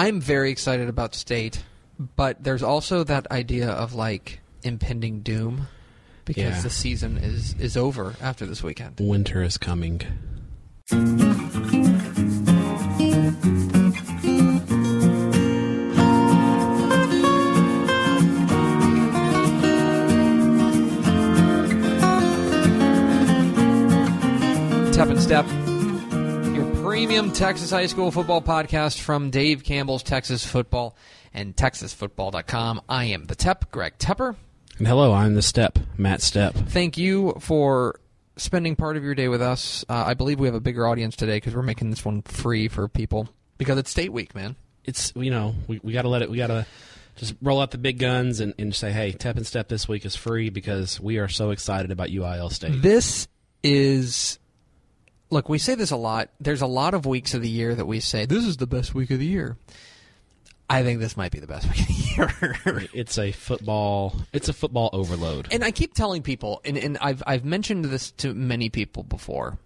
I'm very excited about state, but there's also that idea of like impending doom because Yeah. the season is is over after this weekend. Winter is coming. Tep and Step, premium Texas high school football podcast from Dave Campbell's Texas Football and TexasFootball.com. I am the Tep, Greg Tepper. And hello, I'm the Step, Matt Stepp. Thank you for spending part of your day with us. Uh, I believe we have a bigger audience today because we're making this one free for people because it's state week, man. It's you know we we got to let it. We got to just roll out the big guns and, and say, hey, Tep and Step this week is free because we are so excited about UIL State. This is. Look, we say this a lot. There's a lot of weeks of the year that we say, this is the best week of the year. I think this might be the best week of the year. It's a football. It's a football overload. and I keep telling people, and, and I've, I've mentioned this to many people before,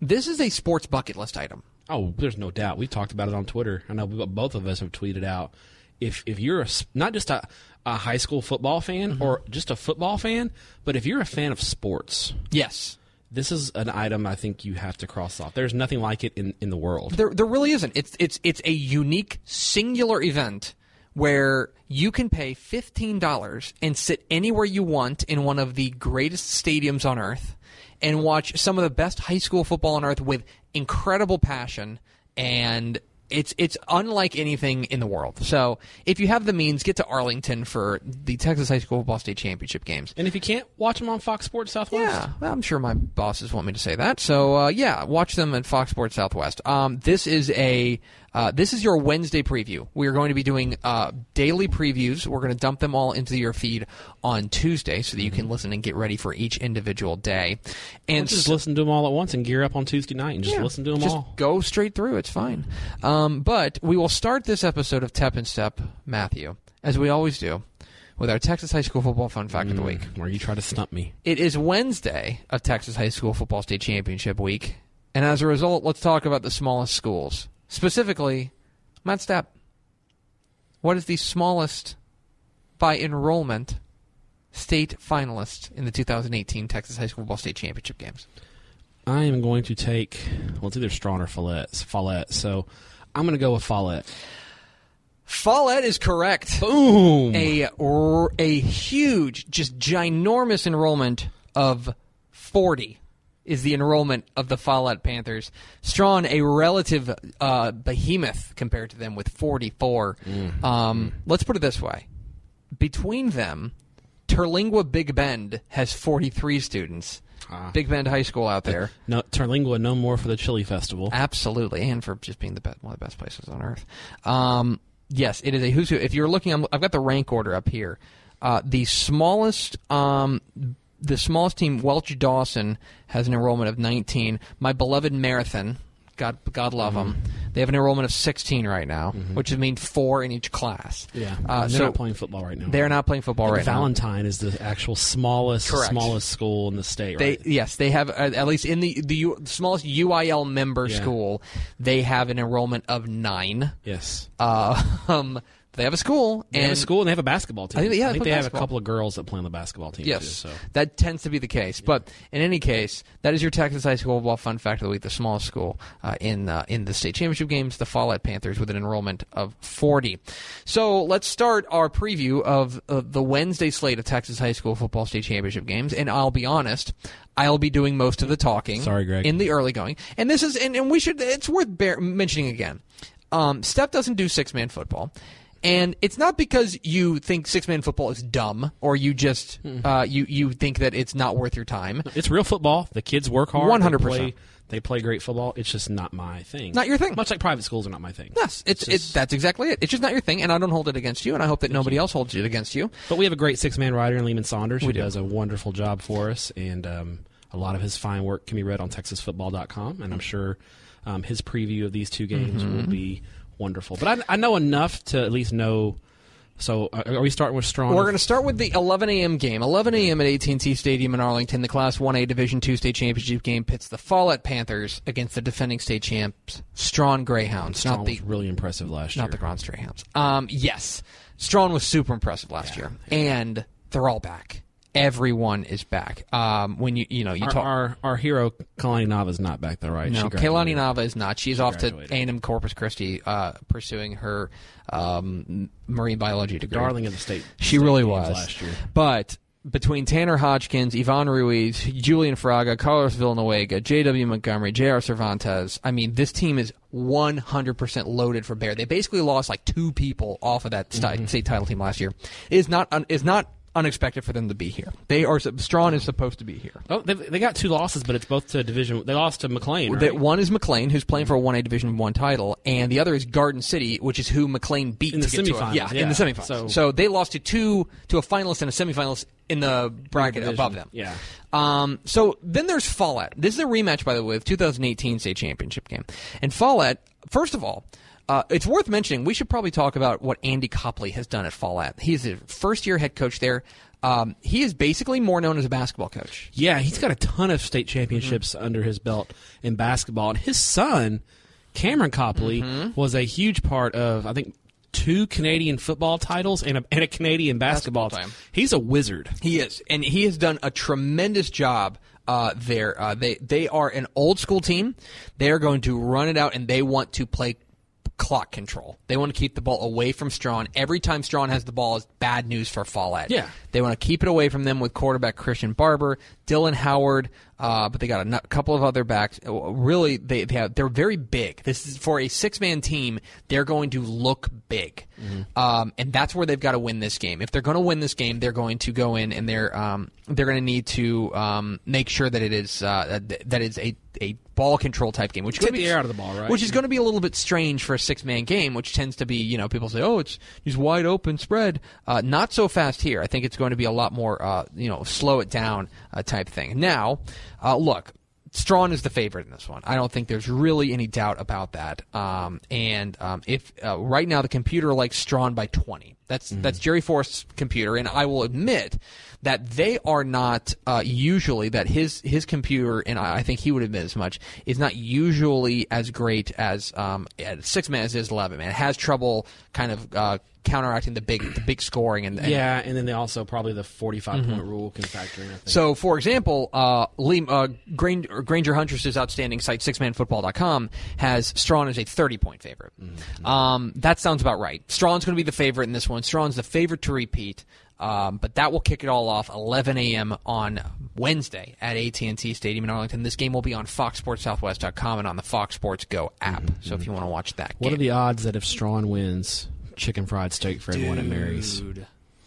this is a sports bucket list item. Oh, there's no doubt. We talked about it on Twitter. I know both of us have tweeted out. If if you're a, not just a, a high school football fan mm-hmm. or just a football fan, but if you're a fan of sports, Yes. This is an item I think you have to cross off. There's nothing like it in, in the world. There, there really isn't. It's it's it's a unique singular event where you can pay fifteen dollars and sit anywhere you want in one of the greatest stadiums on earth and watch some of the best high school football on earth with incredible passion and. It's it's unlike anything in the world. So if you have the means, get to Arlington for the Texas High School Football State Championship games. And if you can't watch them on Fox Sports Southwest, Yeah, well, I'm sure my bosses want me to say that. So uh, yeah, watch them at Fox Sports Southwest. Um, this is a uh, this is your Wednesday preview. We are going to be doing uh, daily previews. We're going to dump them all into your feed on Tuesday so that you can listen and get ready for each individual day. And just so- listen to them all at once and gear up on Tuesday night and just yeah, listen to them all. just all. Go straight through. It's fine. Um, but we will start this episode of Tep and Step, Matthew, as we always do, with our Texas High School Football Fun Fact of the Week. Where you try to stump me. It is Wednesday of Texas High School Football State Championship week, and as a result, let's talk about the smallest schools. Specifically, Matt Stepp. What is the smallest by enrollment state finalist in the 2018 Texas High School Football State Championship games? I am going to take well, it's either Strawn or Follett. Follett. So I'm going to go with Follett. Follett is correct. Boom. A a huge, just ginormous enrollment of 40 is the enrollment of the Follett Panthers. Strawn, a relative uh, behemoth compared to them with 44. Um, let's put it this way: between them, Terlingua Big Bend has 43 students. Big Bend High School out there. No, Terlingua, no more for the Chili Festival. Absolutely, and for just being the best, one of the best places on earth. Um, yes, it is a who's who. If you're looking, I'm, I've got the rank order up here. Uh, the smallest, um, the smallest team, Welch Dawson, has an enrollment of 19. My beloved Marathon, God, God love them. They have an enrollment of 16 right now, which would mean four in each class. Yeah, uh, they're so not playing football right now. they're not playing football right now. Valentine is the actual smallest Correct. smallest school in the state. They yes, they have uh, at least in the the U, smallest UIL member Yeah. school, they have an enrollment of nine. yes. Uh, um, they have a school They and have a school and they have a basketball team. I think- yeah, they they play have a couple of girls that play on the basketball team Yes, too. So that tends to be the case. But in any case, that is your Texas High School football fun fact of the week. The smallest school uh, in uh, in the state championship games, the Follett Panthers, with an enrollment of forty. So let's start our preview of uh, the Wednesday slate of Texas High School football state championship games. And I'll be honest. I'll be doing most of the talking. Sorry, Greg. In the early going, and this is, and, and we should. It's worth bear, mentioning again. Um, Steph doesn't do six man football. And it's not because you think six man football is dumb or you just Hmm. uh, you you think that it's not worth your time. it's real football. The kids work hard. 100%. They play, great football. It's just not my thing. Not your thing. Much like private schools are not my thing. Yes, it's It's just- that's exactly it. It's just not your thing, and I don't hold it against you, and I hope that nobody else holds it against you. But we have a great six man writer in Lehman Saunders who do. does a wonderful job for us, and um, a lot of his fine work can be read on TexasFootball.com, and I'm sure um, his preview of these two games Mm-hmm. will be wonderful. But I, I know enough to at least know So uh, are we starting with Strawn? We're going to start with the 11 a.m. game. 11 a.m. at AT&T Stadium in Arlington. The Class 1A Division II state championship game pits the Follett Panthers against the defending state champs, Strawn Greyhounds. Strawn not the was really impressive last year. not the Grants Greyhounds. Um, yes, Strawn was super impressive last year, and they're all back. Everyone is back. Um, when you you know you our, talk. our our hero Kalani Nava is not back though, right? no, She graduated. Nava is not. She's off to. A&M Corpus Christi, uh, pursuing her um, marine biology degree. darling of the state. She state really was. last year. But between Tanner Hodgkins, Yvonne Ruiz, Julian Fraga, Carlos Villanueva, J.W. Montgomery, J.R. Cervantes, I mean, this team is 100% loaded for bear. They basically lost like two people off of that Mm-hmm. state title team last year. It is not is not unexpected for them to be here. They are Strawn is supposed to be here. Oh, they they got two losses, but it's both to division. They lost to McLean. Right? That one is McLean, who's playing for a one A Division One title, and the other is Garden City, which is who McLean beat In to the to a- semifinals, yeah, in the semifinals. So- So, they lost to two to a finalist and a semifinalist in the bracket division. above them. Yeah. Um, so then there's Follett. This is a rematch, by the way, of 2018 state championship game. And Follett, first of all. Uh, it's worth mentioning. We should probably talk about what Andy Copley has done at Follett. He's a first-year head coach there. Um, he is basically more known as a basketball coach. Yeah, he's got a ton of state championships Mm-hmm. under his belt in basketball, and his son Cameron Copley Mm-hmm. was a huge part of I think two Canadian football titles and a, and a Canadian basketball. Basketball time. He's a wizard. He is, and he has done a tremendous job uh, there. Uh, they they are an old school team. They are going to run it out, and they want to play clock control. They want to keep the ball away from Strawn. Every time Strawn has the ball is bad news for Follett. Yeah. They want to keep it away from them with quarterback Christian Barber, Dylan Howard, uh, but they got a couple of other backs. Uh, Really, they, they have, they're very big. This is for a six man team. They're going to look big, um, and that's where they've got to win this game. If they're going to win this game, they're going to go in and they're um, they're going to need to um, make sure that it is uh, that that is a a ball control type game, which is gonna be the air out of the ball, right? Which is going to be a little bit strange for a six man game, which tends to be, you know, people say, oh, it's he's wide open spread. Uh, not so fast here. I think it's going to be a lot more, uh, you know, slow it down uh, type thing. Now, uh, look. Strawn is the favorite in this one. I don't think there's really any doubt about that. Um, and um, if uh, right now the computer likes Strawn by 20, that's that's Jerry Forrest's computer, and I will admit that they are not uh, usually that his his computer, and I I think he would admit as much, is not usually as great as um, at six man as it is eleven man. It has trouble kind of uh, counteracting the big the big scoring and, and Yeah, and then they also probably the forty-five point rule can factor in. I think. Mm-hmm. so, for example, uh, Lee, uh, Granger, Granger Huntress's outstanding site, sixmanfootball.com, has Strawn as a 30 point favorite. Um, that sounds about right. Strawn's going to be the favorite in this one. Strawn's the favorite to repeat. Um, but that will kick it all off 11 a.m. on Wednesday at AT&T Stadium in Arlington. This game will be on FoxSportsSouthwest.com and on the Fox Sports Go app. So if you want to watch that, what game. are the odds that if Strawn wins, chicken fried steak for everyone at Mary's?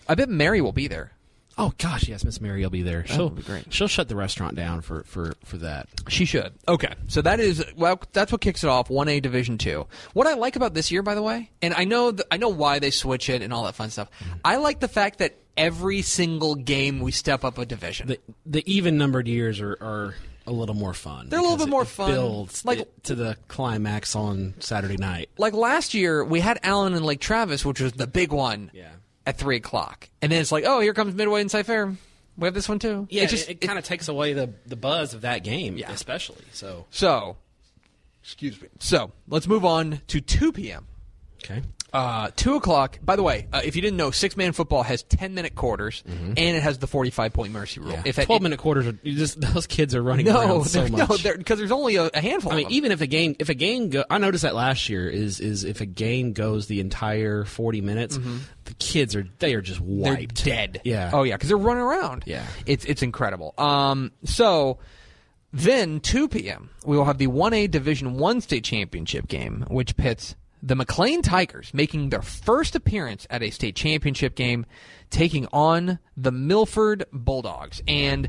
I bet Mary will be there. Oh gosh, yes, Miss Mary will be there. She'll be great. she'll shut the restaurant down for for for that. She should. Okay. So that is well that's what kicks it off, 1A Division 2. What I like about this year by the way, and I know th- I know why they switch it and all that fun stuff. I like the fact that every single game we step up a division. The the even numbered years are, are a little more fun. They're a little bit more fun. Builds Like- like to the climax on Saturday night. like last year we had Allen and Lake Travis, which was the big one Yeah. At 3 o'clock. And then it's like, oh, here comes Midway and Fair. We have this one too. Yeah, It just, it, kind of takes away the the buzz of that game, Yeah. especially. So so, excuse me. So let's move on to 2 p.m. okay, Uh, two o'clock. By the way, uh, if you didn't know, six man football has ten minute quarters, and it has the forty five point mercy rule. yeah. If twelve minute quarters, are, just those kids are running no, around so much. no, because there's only a, a handful. I mean, them. even if a game, if a game, go, I noticed that last year is is if a game goes the entire forty minutes, the kids are they are just they're wiped, dead. Yeah. Oh yeah, because they're running around. Yeah. It's it's incredible. Um. So. Then 2 p.m. we will have the 1A Division 1 state championship game which pits the McLean Tigers making their first appearance at a state championship game taking on the Milford Bulldogs. And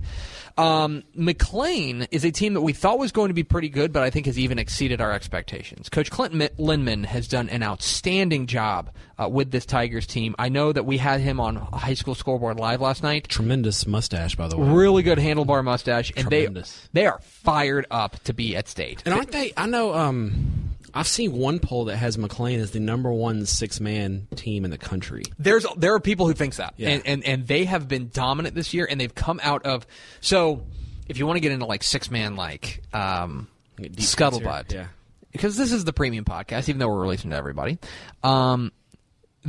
um, McLean is a team that we thought was going to be pretty good, but I think has even exceeded our expectations. Coach Clinton Mi- Lindman has done an outstanding job uh, with this Tigers team. I know that we had him on High School Scoreboard Live last night. Tremendous mustache, by the way. Really good handlebar mustache, and they Tremendous. they are fired up to be at state. And aren't they? I know. Um, I've seen one poll that has McLean as the number one six man team in the country. There's there are people who think that, Yeah. and, and and they have been dominant this year, and they've come out of. So, if you want to get into like six man like um, scuttlebutt. Yeah. because this is the premium podcast, even though we're releasing to everybody. Um,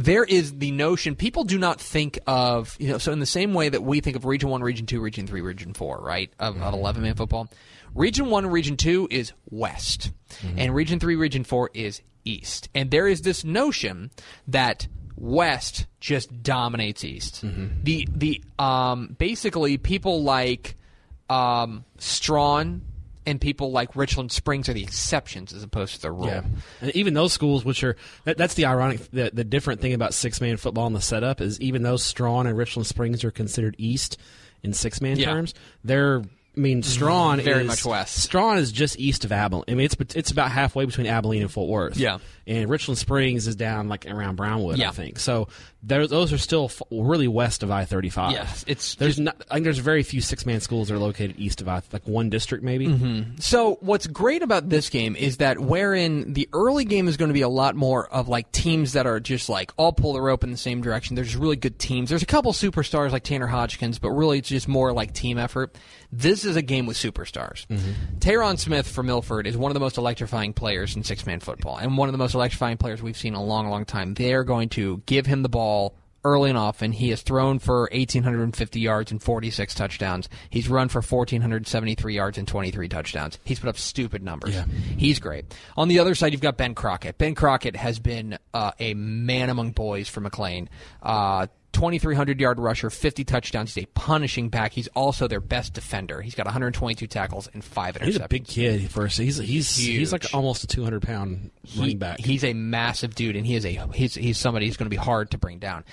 there is the notion people do not think of you know so in the same way that we think of region one region two region three region four right of, of 11 man football region one and region two is west. And region three region four is east. And there is this notion that west just dominates east. The the um basically people like um strawn and people like richland springs are the exceptions as opposed to the rule Yeah, and even those schools, which are that, that's the ironic, the, the different thing about six man football and the setup is even though Strawn and Richland Springs are considered east in six man Yeah. terms, they're. I mean, Strawn Very is, much west. Strawn is just east of Abilene. I mean, it's it's about halfway between Abilene and Fort Worth. Yeah. And Richland Springs is down like around Brownwood. Yeah. I think so. Those are still f- really west of I thirty five. Yes, it's there's not. I think there's very few six man schools that are located east of I like one district maybe. Mm-hmm. So what's great about this game is that wherein the early game is going to be a lot more of like teams that are just like all pull the rope in the same direction. There's really good teams. There's a couple superstars like Tanner Hodgkins, but really it's just more like team effort. This is a game with superstars. Tayron Smith for Milford is one of the most electrifying players in six man football, and one of the most electrifying players we've seen in a long, long time. They're going to give him the ball early and often. He has thrown for 1,850 yards and 46 touchdowns. He's run for 1,473 yards and 23 touchdowns. He's put up stupid numbers. Yeah. He's great. On the other side, you've got Ben Crockett. Ben Crockett has been uh, a man among boys for McLean. Uh, 2,300 yard rusher, 50 touchdowns. He's a punishing back. He's also their best defender. He's got 122 tackles and five interceptions. He's a big kid for us. He's he's he's like almost a 200 pound He- running back. He's a massive dude, and he is a he's he's somebody who's going to be hard to bring down.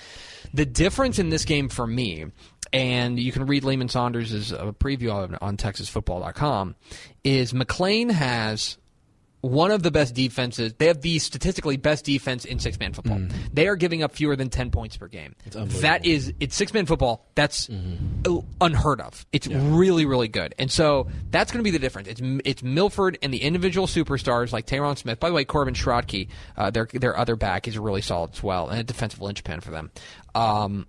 The difference in this game for me, and you can read Lehman Saunders' uh, preview it on TexasFootball.com, is McLean has one of the best defenses. They have the statistically best defense in six man football. They are giving up fewer than ten points per game. That is it's six man football. That's uh, unheard of. It's really really good. And so that's going to be the difference. It's it's Milford and the individual superstars like Tayron Smith. By the way, Corbin Schrodke, uh, their their other back is really solid as well, and a defensive linchpin for them. Um,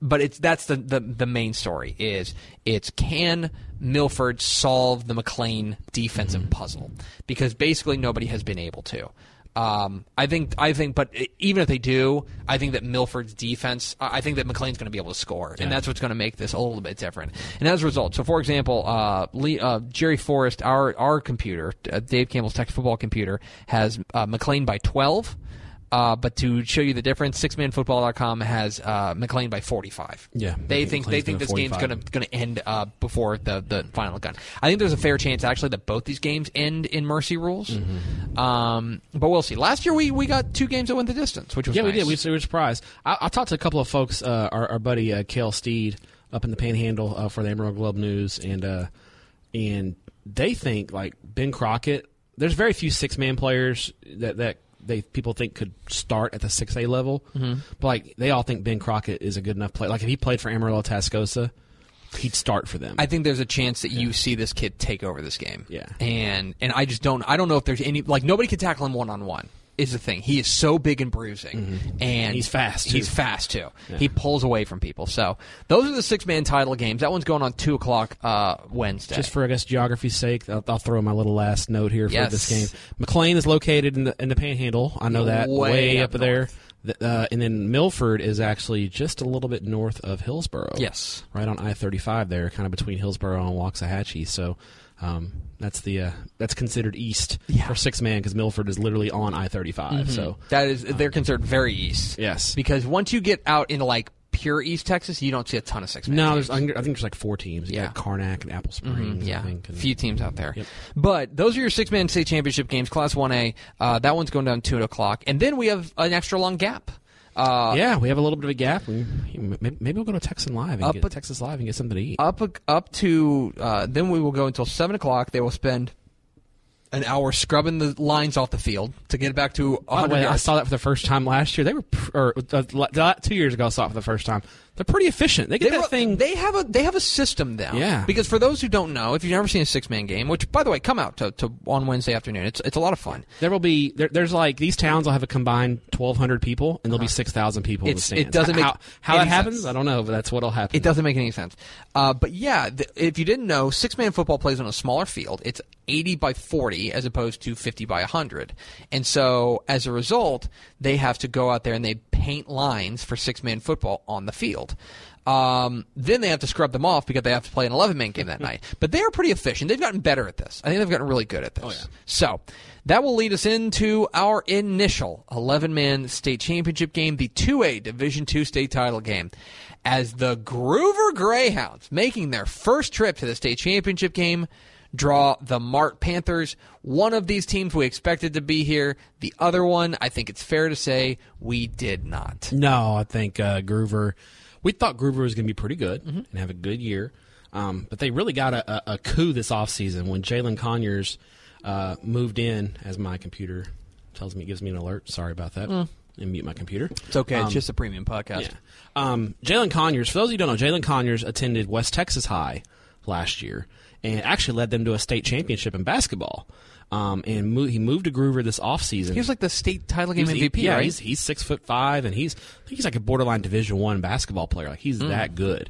but it's that's the, the the main story is it's can Milford solve the McLean defensive puzzle because basically nobody has been able to. Um, I think I think, but even if they do, I think that Milford's defense, I think that McLean's going to be able to score, and that's what's going to make this a little bit different. And as a result, so for example, uh, Lee, uh, Jerry Forrest, our our computer, uh, Dave Campbell's Texas Football computer, has uh, McLean by twelve. Uh, but to show you the difference, sixmanfootball.com has uh, McLean by 45. Yeah, they think they think this gonna game's going to going to end uh, before the the final gun. I think there's a fair chance actually that both these games end in mercy rules. Mm-hmm. Um, but we'll see. Last year we, we got two games that went the distance, which was Yeah, we did. We, we were surprised. I, I talked to a couple of folks. Uh, our, our buddy uh, Kale Steed up in the Panhandle uh, for the Amarillo Globe-News, and uh, and they think like Ben Crockett. There's very few six man players that that they people think could start at the six A level, Mm-hmm. but like they all think Ben Crockett is a good enough player. Like if he played for Amarillo Tascosa, he'd start for them. I think there's a chance that you see this kid take over this game. Yeah. And and I just don't I don't know if there's any like nobody can tackle him one on one. Is the thing. He is so big and bruising. And He's fast, too. He's fast too. He pulls away from people. So those are the six man title games. That one's going on two o'clock uh, Wednesday. Just for I guess geography's sake, I'll, I'll throw my little last note here for Yes. this game. McLean is located in the in the Panhandle. I know that Way way, up up, there. Uh, and then Milford is actually just a little bit north of Hillsboro. Yes. right on I thirty five there, kind of between Hillsboro and Waxahachie. So um, that's the uh, that's considered east Yeah. for six man because Milford is literally on I thirty five. So that is they're considered very east. yes, Because once you get out into like pure East Texas, you don't see a ton of six man. no, there's I think there's like four teams. You Yeah. got Karnack and Apple Springs. I Yeah, think, and- few teams out there. Yep. But those are your six man state championship games, Class 1A. Uh, that one's going down 2 o'clock. And then we have an extra long gap. Uh, yeah, we have a little bit of a gap. We- Maybe, we'll go to Texas Live and Up get a- Texas Live and get something to eat. up up to uh, then we will go until seven o'clock. They will spend an hour scrubbing the lines off the field to get it back to By the 100 way, I saw that for the first time last year. They were, pr- or uh, two years ago, I saw it for the first time. They're pretty efficient. They get They, that thing. they have a they have a system down. Yeah. Because for those who don't know, if you've never seen a six man game, which by the way, come out to, to on Wednesday afternoon. It's it's a lot of fun. there will be there, there's like these towns will have a combined 1,200 people, and there'll be 6,000 people in the Uh-huh. It doesn't make how, how that happens. sense. I don't know, but that's what'll happen. It doesn't make any sense. Uh, but yeah, th- if you didn't know, six man football plays on a smaller field. It's 80 by 40 as opposed to 50 by 100. And so as a result, they have to go out there and they paint lines for six man football on the field. Um, then they have to scrub them off because they have to play an 11 man game that night. But they are pretty efficient. They've gotten better at this. I think they've gotten really good at this. So that will lead us into our initial 11 man state championship game, the 2A Division II state title game. As the Gruver Greyhounds, making their first trip to the state championship game, draw the Mart Panthers. One of these teams we expected to be here. The other one, I think it's fair to say, we did not. No, I think uh, Gruver. We thought Gruver was going to be pretty good Mm-hmm. and have a good year, um, but they really got a, a, a coup this offseason when Jalen Conyers uh, moved in. As my computer tells me, gives me an alert. Sorry about that. And mute my computer. Mm. It's okay. it's just a premium podcast. Yeah. Um, Jalen Conyers, for those of you who don't know, Jalen Conyers attended West Texas High last year and actually led them to a state championship in basketball. Um, and mo- he moved to Gruver this offseason. He was like the state title game He's- MVP, yeah, right? he's he's six foot five, and he's I think he's like a borderline Division One basketball player. Like Mm. he's that good.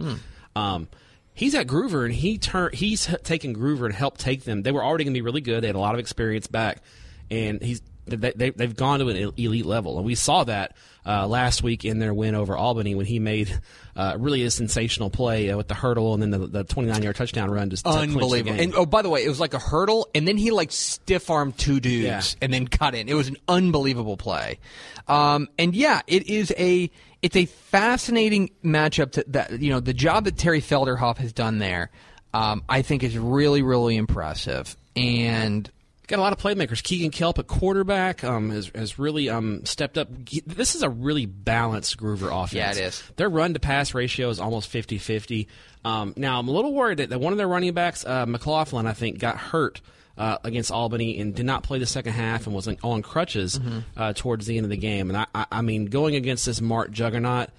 Um, he's at Gruver, and he turn he's taken Gruver and helped take them. They were already going to be really good. They had a lot of experience back, and he's they, they, they've gone to an elite level, and we saw that uh, last week in their win over Albany when he made uh, really a sensational play uh, with the hurdle and then the, the 29 yard touchdown run. Just Unbelievable. And oh, by the way, it was like a hurdle, and then he like stiff armed two dudes, Yeah. and then cut in. It was an unbelievable play. Um, and yeah, it is a it's a fascinating matchup. To, that you know, the job that Terry Felderhoff has done there, um, I think is really really impressive. And Got a lot of playmakers. Keegan Kelp at quarterback um, has, has really um, stepped up. This is a really balanced Gruver offense. Yeah, it is. Their run to pass ratio is almost 50 50. Um, now, I'm a little worried that, one of their running backs, uh, McLaughlin, I think, got hurt uh, against Albany and did not play the second half and was on- on crutches Mm-hmm. uh, towards the end of the game. And I, I, I mean, going against this Mart juggernaut,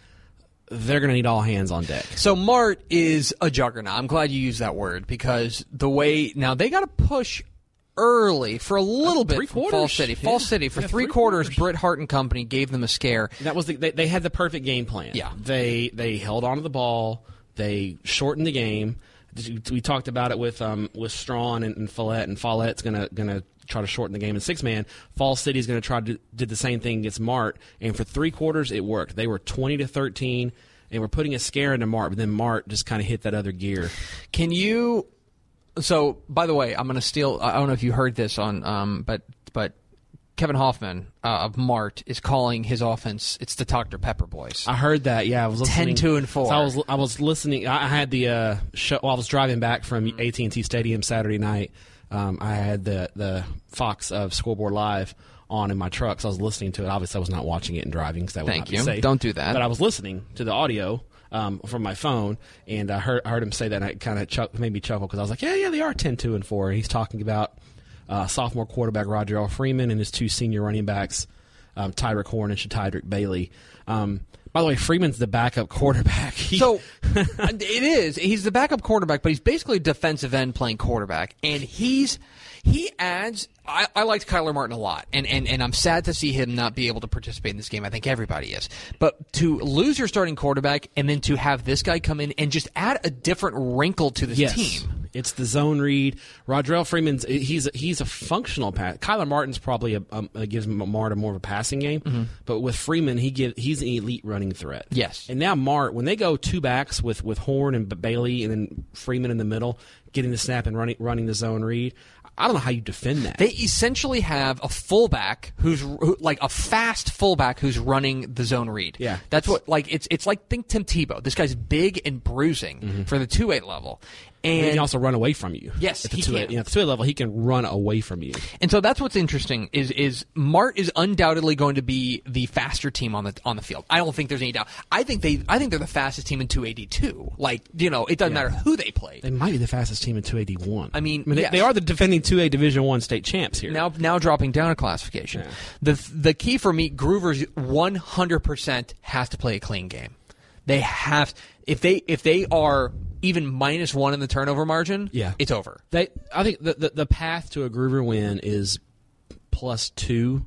they're going to need all hands on deck. So Mart is a juggernaut. I'm glad you used that word because the way now they got to push early for a little bit. three from Fall. City, Yeah. Falls City for Yeah, three, three quarters. quarters. Britt Hart and company gave them a scare. That was the, they, they had the perfect game plan. Yeah. they they held on to the ball. They shortened the game. We talked about it with um, with Strawn and, and Follett, and Follett's gonna gonna try to shorten the game in six man. Falls City's gonna try to do, did the same thing against Mart, and for three quarters it worked. They were twenty to thirteen, and we're putting a scare into Mart, but then Mart just kind of hit that other gear. Can you? So, by the way, I'm going to steal. I don't know if you heard this on, um, but but Kevin Hoffman uh, of Mart is calling his offense. It's the Dr Pepper boys. I heard that. Yeah, I was 10, listening. 2, and 4. So I was I was listening. I had the uh, show. While I was driving back from AT and T Stadium Saturday night. Um, I had the the Fox of Scoreboard Live on in my truck, so I was listening to it. Obviously, I was not watching it and driving because that would Thank not be you. safe. Don't do that. But I was listening to the audio. Um, from my phone, and I heard heard him say that, and it kind of made me chuckle because I was like, "Yeah, yeah, they are 10, 2, and four. And he's talking about uh, sophomore quarterback Rodrell Freeman and his two senior running backs, um, Tyrick Horn and Shatydrick Bailey. Um, by the way, Freeman's the backup quarterback. He- So it is. He's the backup quarterback, but he's basically a defensive end playing quarterback, and he's he adds. I, I liked Kyler Martin a lot, and, and and I'm sad to see him not be able to participate in this game. I think everybody is, but to lose your starting quarterback and then to have this guy come in and just add a different wrinkle to this yes, team. It's the zone read. Rodrell Freeman's he's he's a functional pass. Kyler Martin's probably a, um, uh, gives Martin more of a passing game, but with Freeman, he give he's an elite running threat. Mm-hmm. Yes. and now Mart when they go two backs with with Horn and Bailey and then Freeman in the middle, getting the snap and running running the zone read. I don't know how you defend that. They essentially have a fullback who's who, like a fast fullback who's running the zone read. Yeah. that's what like it's it's like think Tim Tebow. This guy's big and bruising for the two eight level, and he can also run away from you. Yes, at the he two can. You know, the two level, he can run away from you. And so that's what's interesting is is Mart is undoubtedly going to be the faster team on the on the field. I don't think there's any doubt. I think they I think they're the fastest team in 282. Like you know, it doesn't matter who they play. They might be the fastest team in 281. I mean, they, yes. they are the defending 2A Division One state champs here. Now now dropping down a classification. Yeah. The the key for me, Gruver's 100 percent has to play a clean game. They have if they if they are even minus one in the turnover margin, Yeah. it's over. They, I think the, the the path to a Gruver win is plus two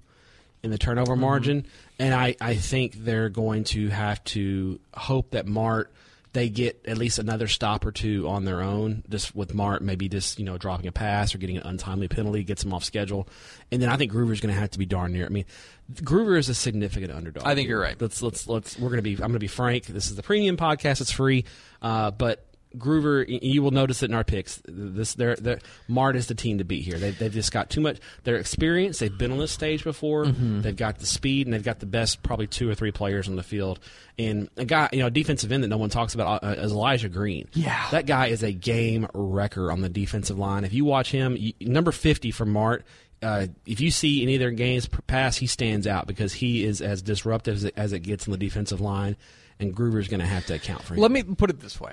in the turnover Mm-hmm. margin, and I, I think they're going to have to hope that Mart they get at least another stop or two on their own. Just with Mart, maybe just you know dropping a pass or getting an untimely penalty gets them off schedule, and then I think Gruver's going to have to be darn near. I mean, Gruver is a significant underdog. I think you're right. Let's let's let's we're going to be. I'm going to be frank. This is the premium podcast. It's free, uh, but. Gruver, you will notice it in our picks. This, they're, they're, Mart is the team to beat here. They, they've just got too much. They're experienced. They've been on this stage before. Mm-hmm. They've got the speed, and they've got the best, probably two or three players on the field. And a guy, you know, a defensive end that no one talks about uh, is Elijah Green. Yeah. that guy is a game wrecker on the defensive line. If you watch him, you, number fifty for Mart. Uh, if you see any of their games pass, he stands out because he is as disruptive as it, as it gets on the defensive line, and Gruver's going to have to account for him. Let me put it this way.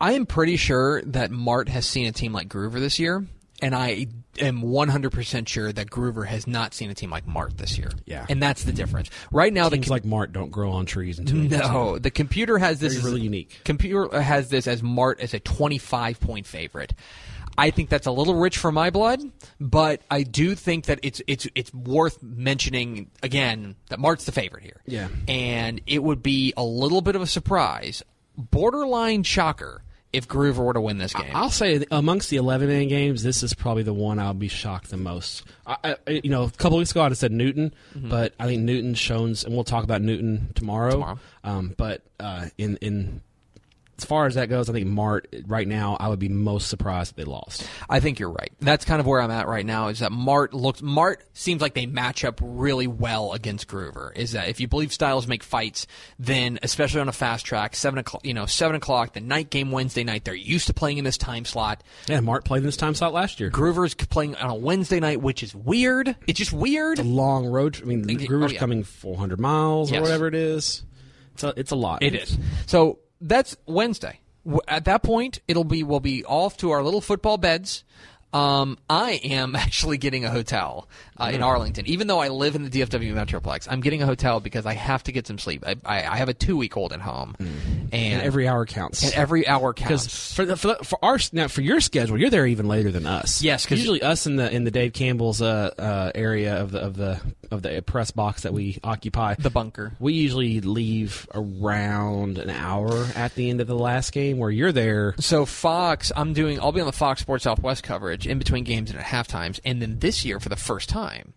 I am pretty sure that Mart has seen a team like Gruver this year, and I am 100% sure that Gruver has not seen a team like Mart this year. Yeah. And that's the difference. Right now, the Teams like Mart don't grow on trees inches. No, the computer has this as- really unique. Computer has this as Mart as a 25 point favorite. I think that's a little rich for my blood, but I do think that it's it's it's worth mentioning again that Mart's the favorite here. Yeah. and it would be a little bit of a surprise, borderline shocker, if Gruver were to win this game. I'll say amongst the 11 inning games, this is probably the one I'll be shocked the most. I, I, you know, a couple weeks ago I'd have said Newton, but I think Newton's shown, and we'll talk about Newton tomorrow. Tomorrow. Um, but uh, in in as far as that goes, I think Mart right now I would be most surprised if they lost. I think you're right. That's kind of where I'm at right now. Is that Mart looks Mart seems like they match up really well against Gruver. Is that if you believe styles make fights, then especially on a fast track, seven o'clock, you know, seven o'clock, the night game Wednesday night, they're used to playing in this time slot. Yeah, Mart played in this time slot last year. Gruver's playing on a Wednesday night, which is weird. It's just weird. It's A long road. I mean, Gruver's oh, yeah. coming 400 miles Yes. or whatever it is. It's a, it's a lot. It is. So that's Wednesday. At that point, it'll be we'll be off to our little football beds. Um, I am actually getting a hotel uh, in Arlington, even though I live in the DFW Metroplex. I'm getting a hotel because I have to get some sleep. I, I, I have a two week old at home, and, And every hour counts. and every hour Because counts. for the, for, the, for our now for your schedule, you're there even later than us. Yes, 'cause- usually us in the in the Dave Campbell's uh, uh, area of the of the of the press box that we occupy. The bunker. we usually leave around an hour at the end of the last game. Where you're there, So Fox, I'm doing. I'll be on the Fox Sports Southwest coverage in between games and at half times, and then this year for the first time,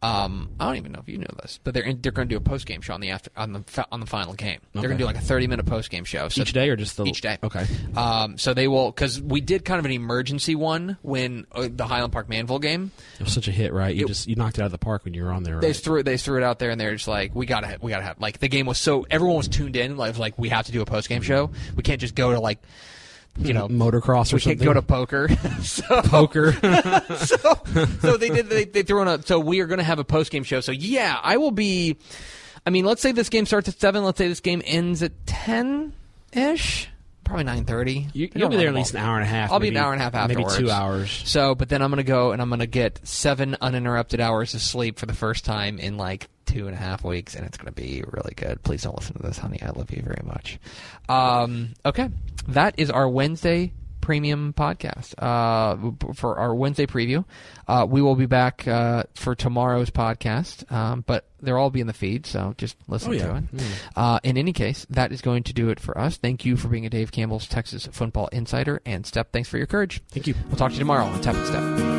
um, I don't even know if you know this, but they're in, they're going to do a post game show on the after on the on the final game. They're going to do like a 30 minute post game show. So each day or just the each day. Okay, Um, so they will because we did kind of an emergency one when uh, the Highland Park Manvel game. it was such a hit, right? You It- just you knocked it out of the park when you were on there. They Right? just threw it. They threw it out there, and they're just like, "We gotta, we gotta have." Like the game was so everyone was tuned in. Like, like we have to do a post game show. We can't just go to like, you know, motocross or we something. can't go to poker. so, poker. so, so they did. They, they threw in a. So we are going to have a post game show. So yeah, I will be. I mean, let's say this game starts at seven. Let's say this game ends at ten ish. Probably nine thirty. you, you'll be there at least an hour and a half. I'll be an hour and a half afterwards. maybe two hours. So, but then I'm going to go and I'm going to get seven uninterrupted hours of sleep for the first time in like two and a half weeks, and it's going to be really good. Please don't listen to this, honey. I love you very much. Um, okay, that is our Wednesday premium podcast uh, for our Wednesday preview. Uh, we will be back uh, for tomorrow's podcast, um, but they'll all be in the feed, so just listen Oh, yeah. to it. Uh, in any case, that is going to do it for us. Thank you for being a Dave Campbell's Texas Football Insider, and Step, thanks for your courage. Thank you. We'll talk to you tomorrow on Tep and Step.